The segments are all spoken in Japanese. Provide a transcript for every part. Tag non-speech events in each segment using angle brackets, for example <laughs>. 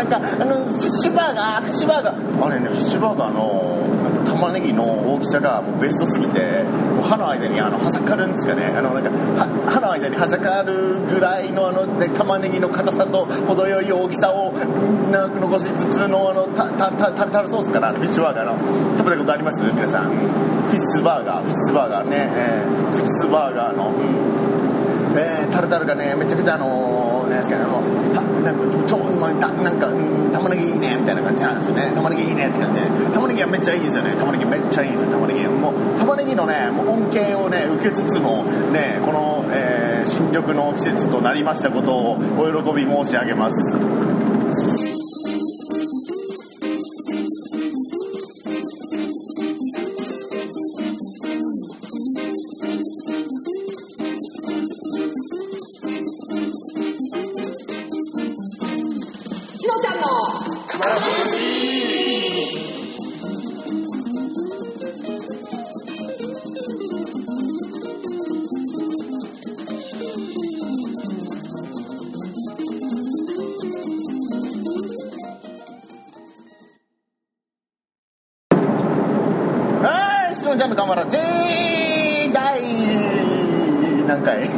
なんかあのフィッシュバーガーフィッシュバーガー。あれねフィッシュバーガーの玉ねぎの大きさがもうベストすぎてもう歯の間にあの挟かるんですかね。あのなんか歯の間に挟かるぐらいのあの、ね、玉ねぎの硬さと程よい大きさをなんか残しつつのあのタタタタルタルソースかな。あのフィッシュバーガーの。食べたことあります？皆さん。フィッシュバーガー。フィッシュバーガーね、えー、フィッシュバーガーの、うん。えータルタルがねめちゃくちゃあのなんですけどもうなんか超まあなんか、うん、玉ねぎいいねみたいな感じなんですよね。玉ねぎいいねって感じで。玉ねぎはめっちゃいいですよね。玉ねぎめっちゃいいですよ玉ねぎもう玉ねぎのねもう恩恵をね受けつつもねこの、えー新緑の季節となりましたことをお喜び申し上げます。はい、しのちゃん J 第何回？<laughs>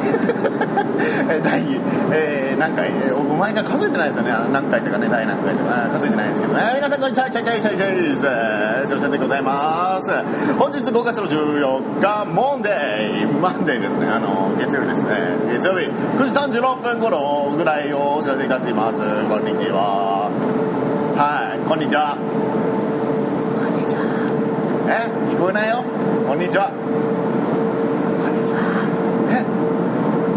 え第、えー、何回？えー僕前から数えてないですよね。何回とかね第何回とか。数えてないですけどね。皆さんこんにちはチャイチャイチャイチャイですえーしのちゃんでございます本日5月の14日モンデーマンデーですねあの月曜日ですね月曜日9時36分頃ぐらいをお知らせいたしますこんにちははいこんにちはこんにちはえ聞こえないよ。こんにちは。こんにちは。え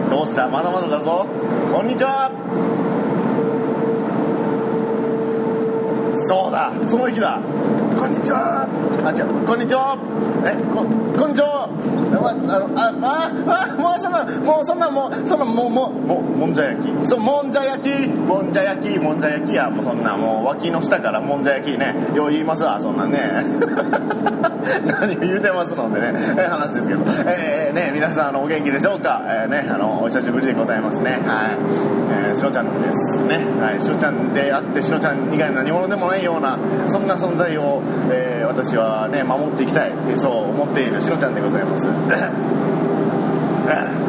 どうした？まだまだだぞ。こんにちは。そうだ。その息だ。こんにちは。あ違う。こんにちは。えここんにちはああのあああもうそんなもうそんなもうそんなもうもももんじゃ焼きそうもんじゃ焼きもんじゃ焼きもんじゃ焼きやもうそんなもう脇の下からもんじゃ焼きねよう言いますわそんなね何を言うてますのでねえ話ですけどえー、ね皆さんあのお元気でしょうかえー、ねあのお久しぶりでございますねはいえー、しのちゃんですねはいしのちゃんであってしのちゃん以外何者でもないようなそんな存在を、えー私はね守っていきたいそう思っているしのちゃんでございます <laughs>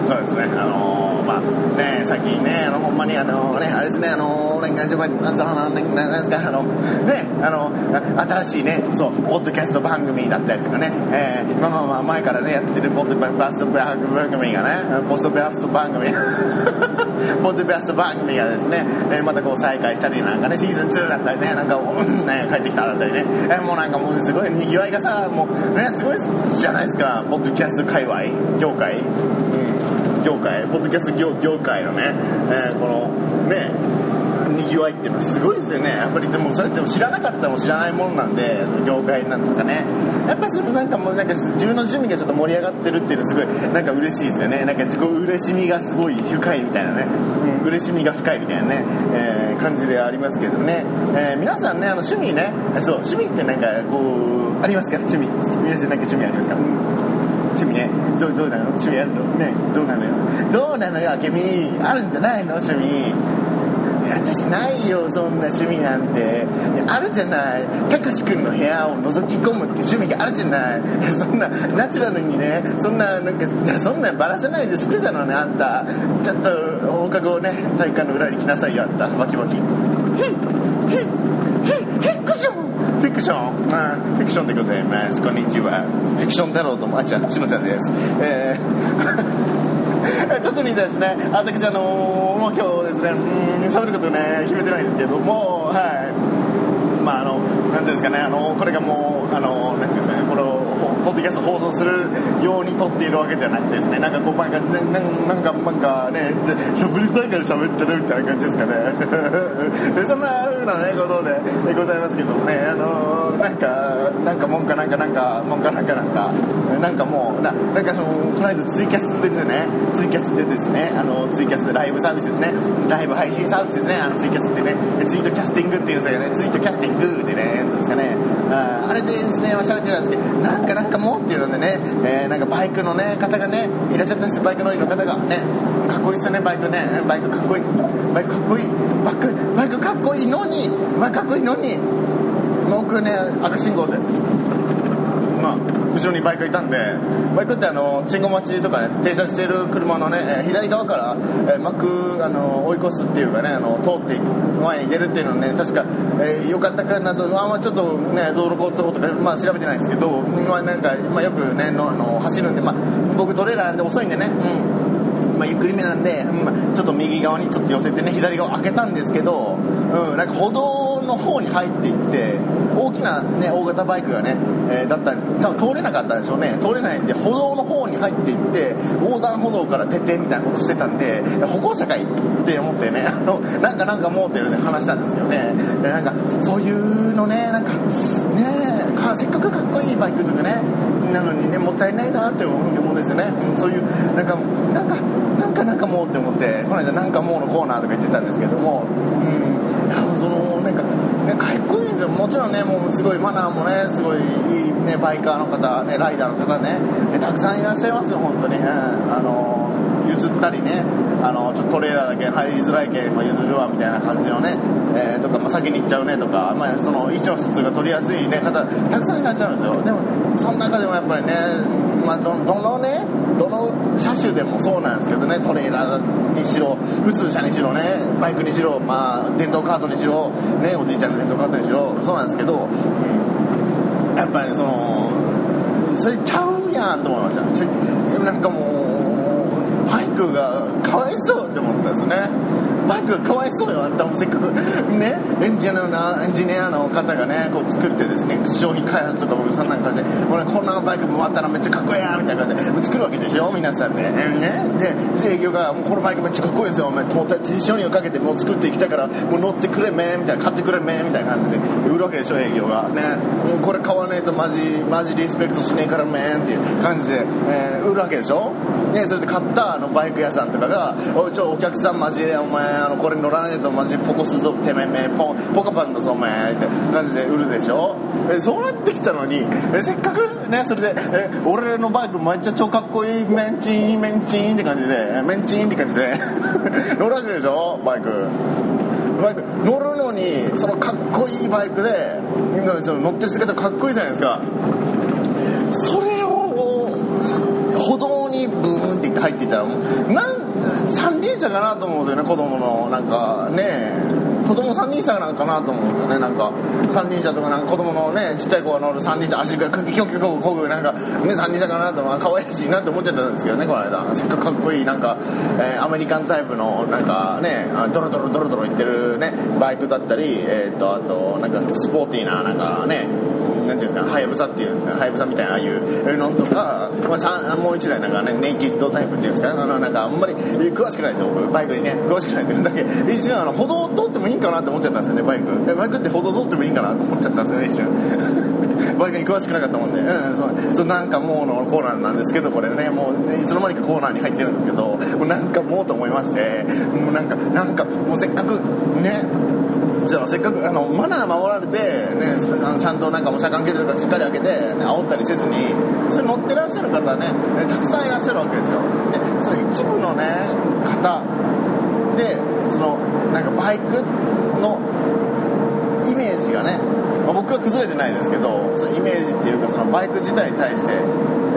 そうですね、あのー、まあね、最近ね、あの、ほんまにあのね、あれですね、あのー、なんか、ちょっと、なんですか、あの、ね、あの、新しいね、そう、ポッドキャスト番組だったりとかね、えー、まあまあまあ、前からね、やってるポッドキャスト番組がね、ポッドキャスト番組、<laughs> ポッドキャスト番組がですね、えーまたこう再開したりなんかね、シーズン2だったりね、なんか、うんね、帰ってきただったりね、えーもうなんかもうすごい賑わいがさ、もうね、すごいじゃないですか、ポッドキャスト界隈、業界。うん、業界。ポッドキャスト業業界のね、えーこのねいっていうのはすごいですよね。やっぱりでもそれって知らなかったらも知らないものなんでその業界なんとかね。やっぱりそのなんかもうなんか自分の趣味がちょっと盛り上がってるっていうのはすごいなんか嬉しいですよね。なんかすごい嬉しみがすごい深いみたいなね、うん、嬉しみが深いみたいなね、えー感じでありますけどね、えー皆さんねあの趣味ね。そう趣味ってなんかこうありますか？趣味。皆さんなんか趣味ありますか、うん。趣味ね。どうどうなの？趣味あるのね。どうなのよ？どうなのよあけみあるんじゃないの？趣味私ないよそんな趣味なんて。あるじゃない。たかしくんの部屋を覗き込むって趣味があるじゃない。<laughs> そんなナチュラルにね。そんななんかそんなバラせないで知ってたのねあんた。ちょっと放課後ね体育館の裏に来なさいよあんた。バキバキ。ヒッヒッヒッヒックション。フィクション、あフィクションでございます。こんにちは。フィクション太郎とも、あちゃん、しのちゃんです。えー <laughs> 特にですね、私、あのもう今日ですね、うん、喋ることね、決めてないんですけども、はい。まあ、あの、なんていうんですかね、あの、これがもう、あの、なんていうんですかね、これを、ポッドキャスト放送するように撮っているわけではなくてですね、なんかこう、なんか、ななんか、なんかね、じゃ喋りたいから喋ってるみたいな感じですかね。そんな風なね、ことででございますけどもね、あの、なんか、なんか、もんかなんかなんか、もんかなんかなんか、なんかもう、ななんかあの、この間ツイキャスでですね、ツイキャスでですね、あの、ツイキャスライブサービスですね、ライブ配信サービスですね、あの、ツイキャスってね、ツイートキャスティングっていうんですよね、ツイートキャスティングでね、なんですかね、ああれでですね喋ってたんですけどなんかなんかもうっていうのでね、えーなんかバイクのね方がねいらっしゃったんですよ。バイク乗りの方がねかっこいいですよねバイクね。バイクかっこいい。バイクかっこいい。バイクバイクかっこいいのにバイクかっこいいのに僕ね赤信号で。まあ、後ろにバイクいたんで、バイクってあの、信号待ちとかね、停車している車のね、えー左側から、えー巻く、あの、追い越すっていうかね、あの、通っていく、前に出るっていうのね、確か、えーよかったかなと、あんまちょっとね、道路交通法とか、まあ調べてないんですけど、まあなんか、まあよくね、のあの、走るんで、まあ、僕トレーラーなんで遅いんでね、うん。まあ、ゆっくりめなんで、うんまちょっと右側にちょっと寄せてね、左側開けたんですけど、うん、なんか歩道の方に入っていって、大きなね、大型バイクがね、えーだったら、多分通れなかったんでしょうね。通れないんで、歩道の方に入っていって、横断歩道から出てみたいなことしてたんで、歩行者かいって思ってね、あの、なんかなんかもうっていうので話したんですけどね、でなんか、そういうのね、なんか、ねかせっかくかっこいいバイクとかね、なのにね、もったいないなって思うんですよね。そういう、なんか、なんか、なんかなんかもうって思って、この間なんかもうのコーナーとか言ってたんですけども、うん、あの、その、なんか、ね、かっこいいですよ。もちろんね、もうすごいマナーもね、すごいいいね、バイカーの方、ね、ライダーの方ね、ねたくさんいらっしゃいますよ、本当に。うん、あの、譲ったりね、あの、ちょっとトレーラーだけ入りづらいけん、まあ、譲るわ、みたいな感じのね、えーとか、まあ、先に行っちゃうねとか、まあ、その、意思の疎通が取りやすいね、方、たくさんいらっしゃるんですよ。でも、その中でもやっぱりね、まあ、どどのね、どの車種でもそうなんですけどね、トレーラーにしろ、普通車にしろね、バイクにしろ、まあ、電動カートにしろ、ね、おじいちゃんの電動カートにしろ、そうなんですけど、やっぱりその、それちゃうやんと思いました。なんかもう、バイクがかわいそうって思ったんですね。バイクがかわいそうよ、あんたもせっかく、ね、エンジニアの、エンジニアの方がね、こう作ってですね、商品開発とか僕そんな感じ。で、俺こんなバイクもあったらめっちゃかっこいいやみたいな感じ。で、作るわけでしょ、皆さんで。ね、で、営業が、もうこのバイクめっちゃかっこいいですよ、お前、もう手商品をかけてもう作っていきたいから、もう乗ってくれめみたいな、買ってくれめみたいな感じで売るわけでしょ、営業が。ね、もうこれ買わねえとマジ、マジリスペクトしねえからめんっていう感じで、えー売るわけでしょ？ね、それで買ったあのバイク屋さんとかが、おい、ちょ、お客さんマジで、お前、あの、これ乗らねえとマジポコすぞ、てめえめ、ポポカパンだぞ、お前、って感じで売るでしょ？えそうなってきたのに、えせっかくね、それで、え俺のバイクめっちゃ超かっこいい、メンチン、メンチンって感じで、メンチンって感じで、<laughs> 乗るわけでしょ、バイク。バイク。乗るのにそのかっこいいバイクで乗ってる姿かっこいいじゃないですか。それを歩道にブーンって入っていったらなん三輪車かなと思うんですよね子供の。なんかね子供三輪車なんかなと思うんですよね。なんか三輪車とかなんか子供のねちっちゃい子が乗る三輪車足がキョキョキョこぐなんかね三輪車かなとまあ可愛らしいなって思っちゃったんですけどねこの間せっかくかっこいいなんか、えーアメリカンタイプのなんかねあドロドロドロドロいってるねバイクだったりえーっとあとなんかスポーティーななんかねなんていうんですか、はやぶさっていうんですか、はやぶさみたいな、ああいうのとか、まあ、もう一台なんかね、ネイキッドタイプっていうんですか、あの、なんかあんまり詳しくないですよ、僕、バイクにね、詳しくないんだけど、一瞬あの、歩道通ってもいいんかなって思っちゃったんですよね、バイク。バイクって歩道通ってもいいんかなと思っちゃったんですよね、一瞬。バイクに詳しくなかったもんで、うん、そう、そうなんかもうのコーナーなんですけど、これね、もう、ね、いつの間にかコーナーに入ってるんですけど、もうなんかもうと思いまして、もうなんか、なんか、もうせっかく、ね、じゃあせっかくあのマナー守られて、ね、あのちゃんとなんかお車間距離とかしっかり開けて、ね、煽ったりせずにそれ乗ってらっしゃる方ねねたくさんいらっしゃるわけですよ。でその一部のね方でそのなんかバイクの、まあ、僕は崩れてないですけどそのイメージっていうかそのバイク自体に対して、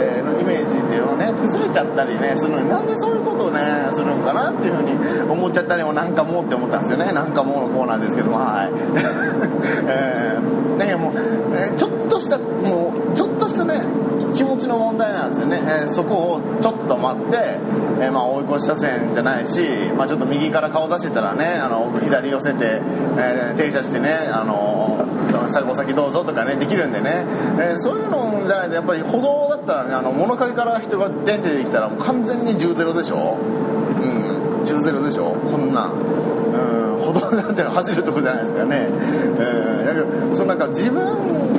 えのイメージっていうのをね崩れちゃったりねするのになんでそういうことをねするのかなっていうふうに思っちゃったりもなんかもうって思ったんですよね。なんかもうのコーナーですけどもはい。<laughs> えーねもう、えちょっとしたもうちょっとしたね気持ちの問題なんですよね、えーそこをちょっと待って、えーまあ、追い越し車線じゃないし、まあ、ちょっと右から顔出してたらねあの左寄せて、えー停車してねあのお先どうぞとかねできるんでね、えそういうのじゃないとやっぱり歩道だったらねあの物陰から人が出てきたらもう完全に10ゼロでしょ。うん。10ゼロでしょ。そんな。うん。歩道なんて走るとこじゃないですかね、えー、だけどそのなんか自分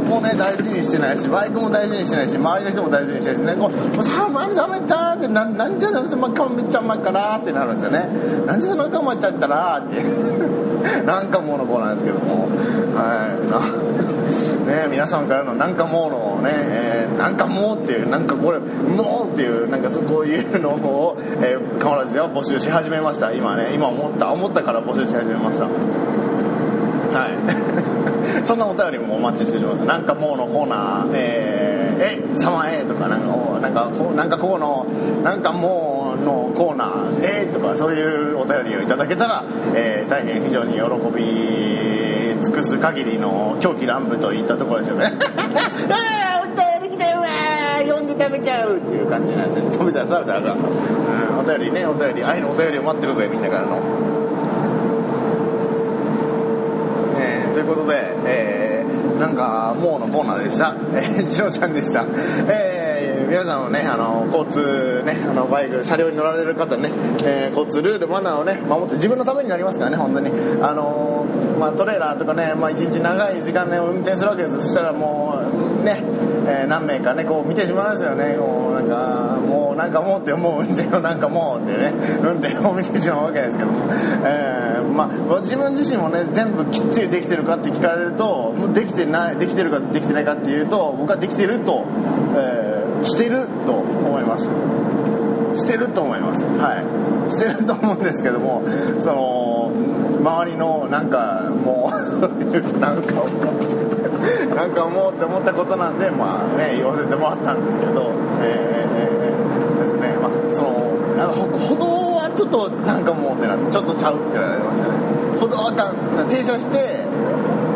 もね大事にしてないしバイクも大事にしてないし周りの人も大事にしてないしね。こうもうさあまさめたってななんでそんなかめっちゃうまいかなってなるんですよね。なんでそんなかまっちゃったらって。<laughs> なんかもうの子なんですけども。はい。<laughs> ね皆さんからのなんかもうのね、えー、なんかもうっていうなんかこれもうっていうなんかそこういうのを、えー、カマラジでは募集し始めました。今ね今思った思ったから募集し始めました。はい。<laughs> そんなお便りもお待ちしております。なんかもうのコーナーえー、えさまえとかなんかなんかこうなんかこうのなんかもうのコーナーえー、とかそういうお便りをいただけたら、えー、大変非常に喜び尽くす限りの狂気乱舞といったところですよね。<laughs> ああお便り来たよわ読んで食べちゃうっていう感じなんですよ食べたら食べたらうん、お便りねお便り愛のお便りを待ってるぜみんなからのえーということで、えー、なんか、もうのコーナーでした。<laughs> えー、しのちゃんでした。えー、皆さんのね、あの、交通ね、あの、バイク、車両に乗られる方ね、えー、交通ルール、マナーをね、守って自分のためになりますからね、本当に。あのー、まあ、トレーラーとかね、まあ、一日長い時間ね、運転するわけです。そしたらもう、ね、えー、何名かね、こう見てしまうんですよね。こう、なんか、なんかもうって、もう運転をなんかもうってね、運転を見てしまうわけですけども。えー、まあ、自分自身もね、全部きっちりできてるかって聞かれると、もうできてない、できてるかできてないかっていうと、僕はできてると、えー、してると思います。してると思います。はい。してると思うんですけども、その、周りのなんかもう、そういうなんか、なんかもうって思ったことなんで、まあね、言わせてもらったんですけど、えー、ですね、まあ、その、あの歩道はちょっとなんかもうってな、ちょっとちゃうってなりましたね。歩道あかん、停車して、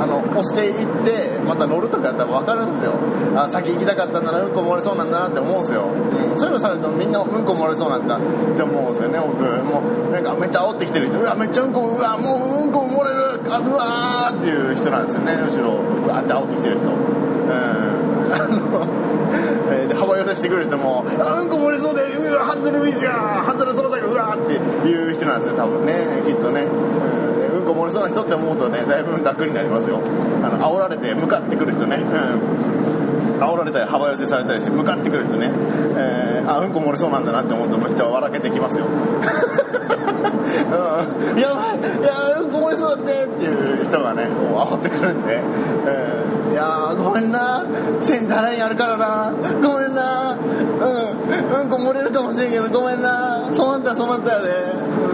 あの、押していって、また乗るとかやったら分かるんですよ。あ、先行きたかったんだな、うんこ漏れそうなんだなって思うんですよ。うん、そういうのされるとみんなうんこ漏れそうなんだって思うんですよね、僕。もう、なんかめっちゃ煽ってきてる人、うわ、めっちゃうんこ、うわ、もううんこ漏れる、あ、うわーっていう人なんですよね、後ろ、うわって煽ってきてる人。あの、えー、幅寄せしてくる人も、あ、うんこ漏れそうで、うわ、ハンドルミスやハンドル操作がうわーっていう人なんですよ、多分ね、きっとね。うんうんこ漏れそうな人って思うとね、だいぶ楽になりますよ。あの、煽られて向かってくる人ね。うん。煽られたり幅寄せされたりして向かってくる人ね、えー、あ、うんこ漏れそうなんだなって思うとめっちゃ笑けてきますよ。うん、やばい、いやうんこ漏れそうだってっていう人がね、こう煽ってくるんで、えー、いやーごめんな、センターラインあるからな、ごめんな、うん、うんこ漏れるかもしれんけどごめんな、そうなったらそうなったらね、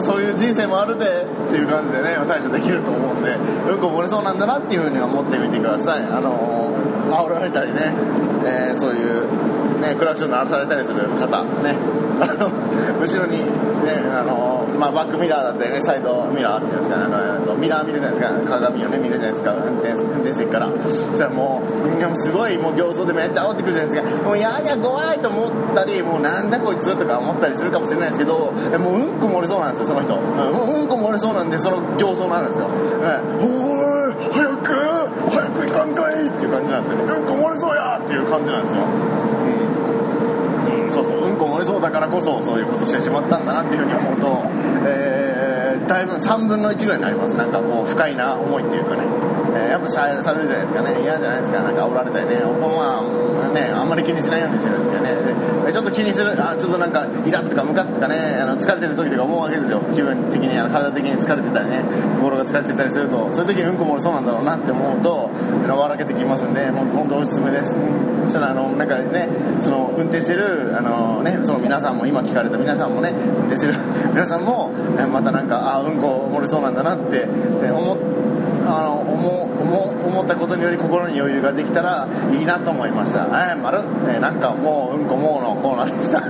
そういう人生もあるで。っていう感じでね、対処できると思うんで、うんこ漏れそうなんだなっていうふうに思ってみてください。あの、煽られたりね、えー、そういう、ね、クラクション鳴らされたりする方、ね、あの、後ろに、ね、あの、まあ、バックミラーだったりね、サイドミラーっていうんですかね、あの、ミラー見るじゃないですか、鏡をね、見るじゃないですか、運転、運転席から。そしたらもう、いやもうすごい、もう形相でめっちゃ煽ってくるじゃないですか。もう、いやいや、怖いと思ったり、もう、なんだこいつとか思ったりするかもしれないですけど、もう、うんこ漏れそうなんですよ、その人。もう、うんこ漏れそうなんで、その形相なんですよ。えおい、早く早く行かんかいっていう感じなんですよ。うんこ漏れそうやっていう感じなんですよ。そうそう、うんこもれそうだからこそ、そういうことしてしまったんだなっていうふうに思うと、えー、だいぶ3分の1ぐらいになります。なんかこう、不快な思いっていうかね。えーやっぱされるじゃないですかね。嫌じゃないですか。なんか煽られたりね。まあ、ね、あんまり気にしないようにしてるんですけどね。ちょっと気にする、あ、ちょっとなんか、イラッとかムカッとかね、あの、疲れてる時とか思うわけですよ。気分的に、あの、体的に疲れてたりね、心が疲れてたりすると、そういう時にうんこ漏れそうなんだろうなって思うと、笑けてきますんで、もう本当おすすめです。そしたら、あの、なんかね、その、運転してる、あのね、その皆さんも、今聞かれた皆さんもね、運転してる皆さんも、またなんか、あ、うんこ漏れそうなんだなって、え思っあの思思思ったことにより心に余裕ができたらいいなと思いました。はい、丸、えーなんかもう、うんこもうのコーナーでした。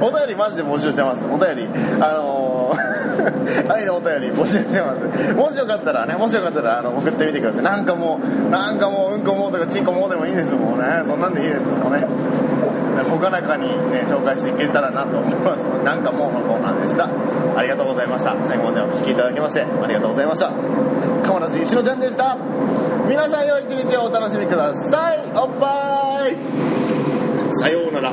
<laughs> お便りマジで募集してます。お便り。あのー、愛のお便り募集してます。もしよかったらね、もしよかったらあの送ってみてください。なんかもう、なんかもう、うんこもうとかちんこもうでもいいですもうね。そんなんでいいですもうね。ほがらかにね、紹介していけたらなと思います。なんかもうのコーナーでした。ありがとうございました。最後までお聞きいただきまして、ありがとうございました。鎌田石野ちゃんでした。皆さん良い一日をお楽しみください。おっぱいさようなら。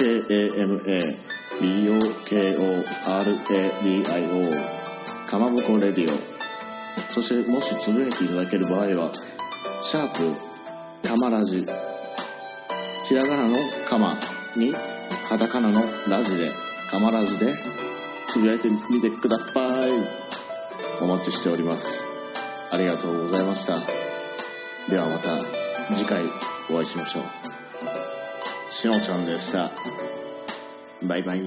KAMABOKORADIO かまぼこレディオ。そしてもしつぶやいていただける場合はシャープかまラジひらがなのかまにカタカナのラジでかまラジでつぶやいてみてください。お待ちしております。ありがとうございました。ではまた次回お会いしましょう。しのちゃんでした。バイバイ。